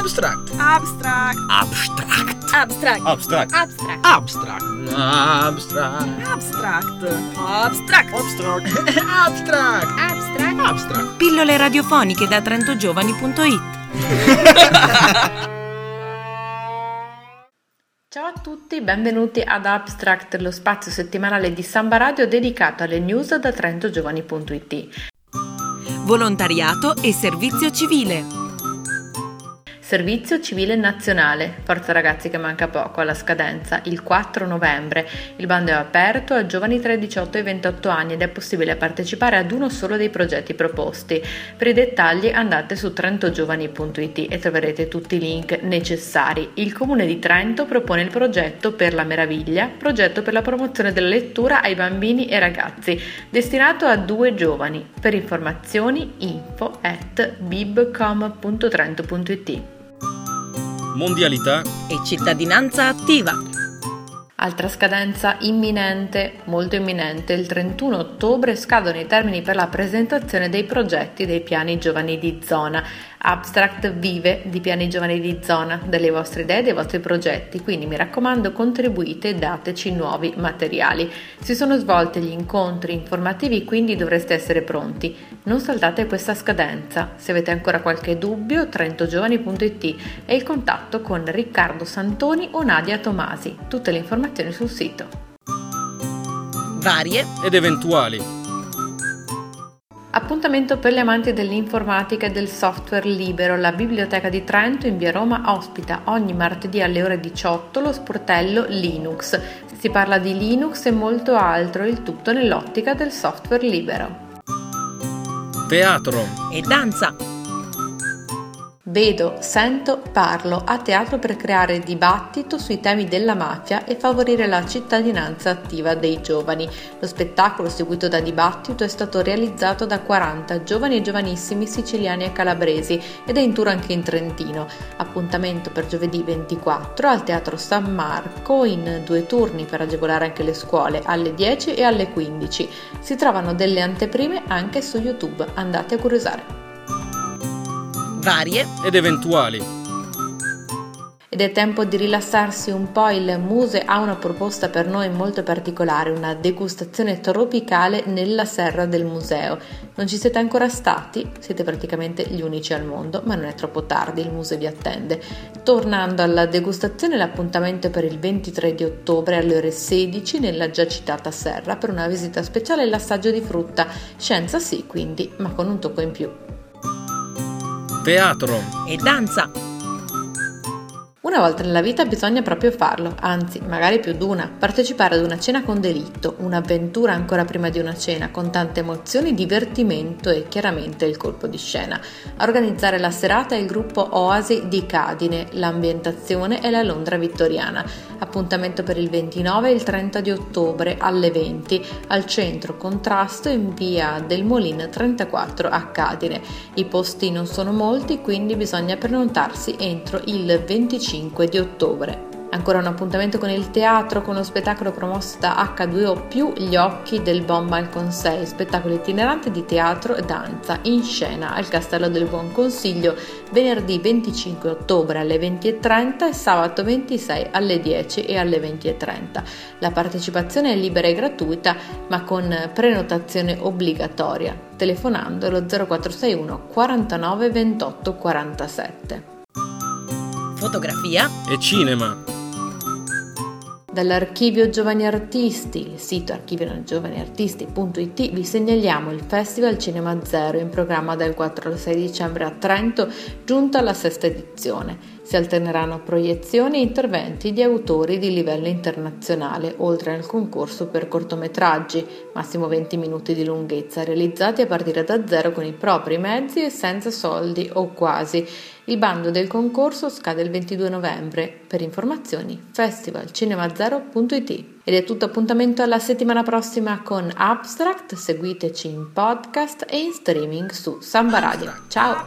Abstract. Abstract. Abstract. Abstract. Abstract. Abstract. Abstract. Abstract. Abstract. Abstract. Abstract. Abstract. Abstract. Abstract. Pillole radiofoniche da trentogiovani.it Ciao a tutti, benvenuti ad Abstract, lo spazio settimanale di Samba Radio dedicato alle news da trentogiovani.it. Volontariato e servizio civile. Servizio Civile Nazionale, Forza Ragazzi che manca poco alla scadenza, il 4 novembre. Il bando è aperto a giovani tra i 18 e i 28 anni ed è possibile partecipare ad uno solo dei progetti proposti. Per i dettagli andate su trentogiovani.it e troverete tutti i link necessari. Il Comune di Trento propone il progetto per la meraviglia, progetto per la promozione della lettura ai bambini e ragazzi, destinato a due giovani. Per informazioni info at bibcom.trento.it Mondialità. E cittadinanza attiva. Altra scadenza imminente, molto imminente, il 31 ottobre scadono i termini per la presentazione dei progetti dei piani giovani di zona. Abstract vive di piani giovani di zona, delle vostre idee, dei vostri progetti, quindi mi raccomando contribuite e dateci nuovi materiali. Si sono svolti gli incontri informativi, quindi dovreste essere pronti. Non saltate questa scadenza. Se avete ancora qualche dubbio, trentogiovani.it è il contatto con Riccardo Santoni o Nadia Tomasi. Tutte le informazioni sul sito. Varie Ed eventuali. Appuntamento per gli amanti dell'informatica e del software libero. La Biblioteca di Trento in via Roma ospita ogni martedì alle ore 18 lo sportello Linux. Si parla di Linux e molto altro, il tutto nell'ottica del software libero. Teatro. e danza. Vedo, sento, parlo a teatro per creare dibattito sui temi della mafia e favorire la cittadinanza attiva dei giovani. Lo spettacolo seguito da dibattito è stato realizzato da 40 giovani e giovanissimi siciliani e calabresi ed è in tour anche in Trentino. Appuntamento per giovedì 24 al Teatro San Marco in due turni per agevolare anche le scuole alle 10 e alle 15. Si trovano delle anteprime anche su YouTube, andate a curiosare. Varie Ed eventuali. Ed è tempo di rilassarsi un po', il Muse ha una proposta per noi molto particolare, una degustazione tropicale nella serra del museo. Non ci siete ancora stati? Siete praticamente gli unici al mondo, ma non è troppo tardi, il Muse vi attende. Tornando alla degustazione, l'appuntamento è per il 23 di ottobre alle ore 16 nella già citata serra per una visita speciale e l'assaggio di frutta. Scienza sì, quindi, ma con un tocco in più. Teatro. e danza. Una volta nella vita bisogna proprio farlo, anzi, magari più d'una, partecipare ad una cena con delitto, un'avventura ancora prima di una cena, con tante emozioni, divertimento e chiaramente il colpo di scena. A organizzare la serata è il gruppo Oasi di Cadine, l'ambientazione è la Londra Vittoriana. Appuntamento per il 29 e il 30 di ottobre alle 20 al centro Contrasto in via del Molin 34 a Cadine. I posti non sono molti, quindi bisogna prenotarsi entro il 25 di ottobre. Ancora un appuntamento con il teatro con lo spettacolo promosso da H2O Gli occhi del Bon Balcon 6, spettacolo itinerante di teatro e danza in scena al Castello del Buon Consiglio venerdì 25 ottobre alle 20.30 e sabato 26 alle 10 e alle 20.30. La partecipazione è libera e gratuita ma con prenotazione obbligatoria telefonando allo 0461 49 28 47. Fotografia E cinema. Dall'archivio Giovani Artisti, il sito archiviogiovaniartisti.it, vi segnaliamo il Festival Cinema Zero in programma dal 4 al 6 dicembre a Trento, giunta alla sesta edizione. Si alterneranno proiezioni e interventi di autori di livello internazionale, oltre al concorso per cortometraggi, massimo 20 minuti di lunghezza, realizzati a partire da zero con i propri mezzi e senza soldi o quasi. Il bando del concorso scade il 22 novembre. Per informazioni festivalcinemazero.it. Ed è tutto appuntamento alla settimana prossima con Abstract, seguiteci in podcast e in streaming su Samba Radio. Ciao!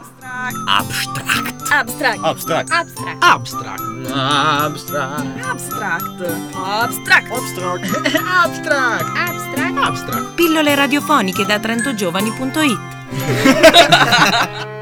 Abstract. Abstract. Abstract. Abstract. Abstract. Abstract. Abstract. Abstract. Abstract. Abstract. Abstract. Abstract. Pillole radiofoniche da trentogiovani.it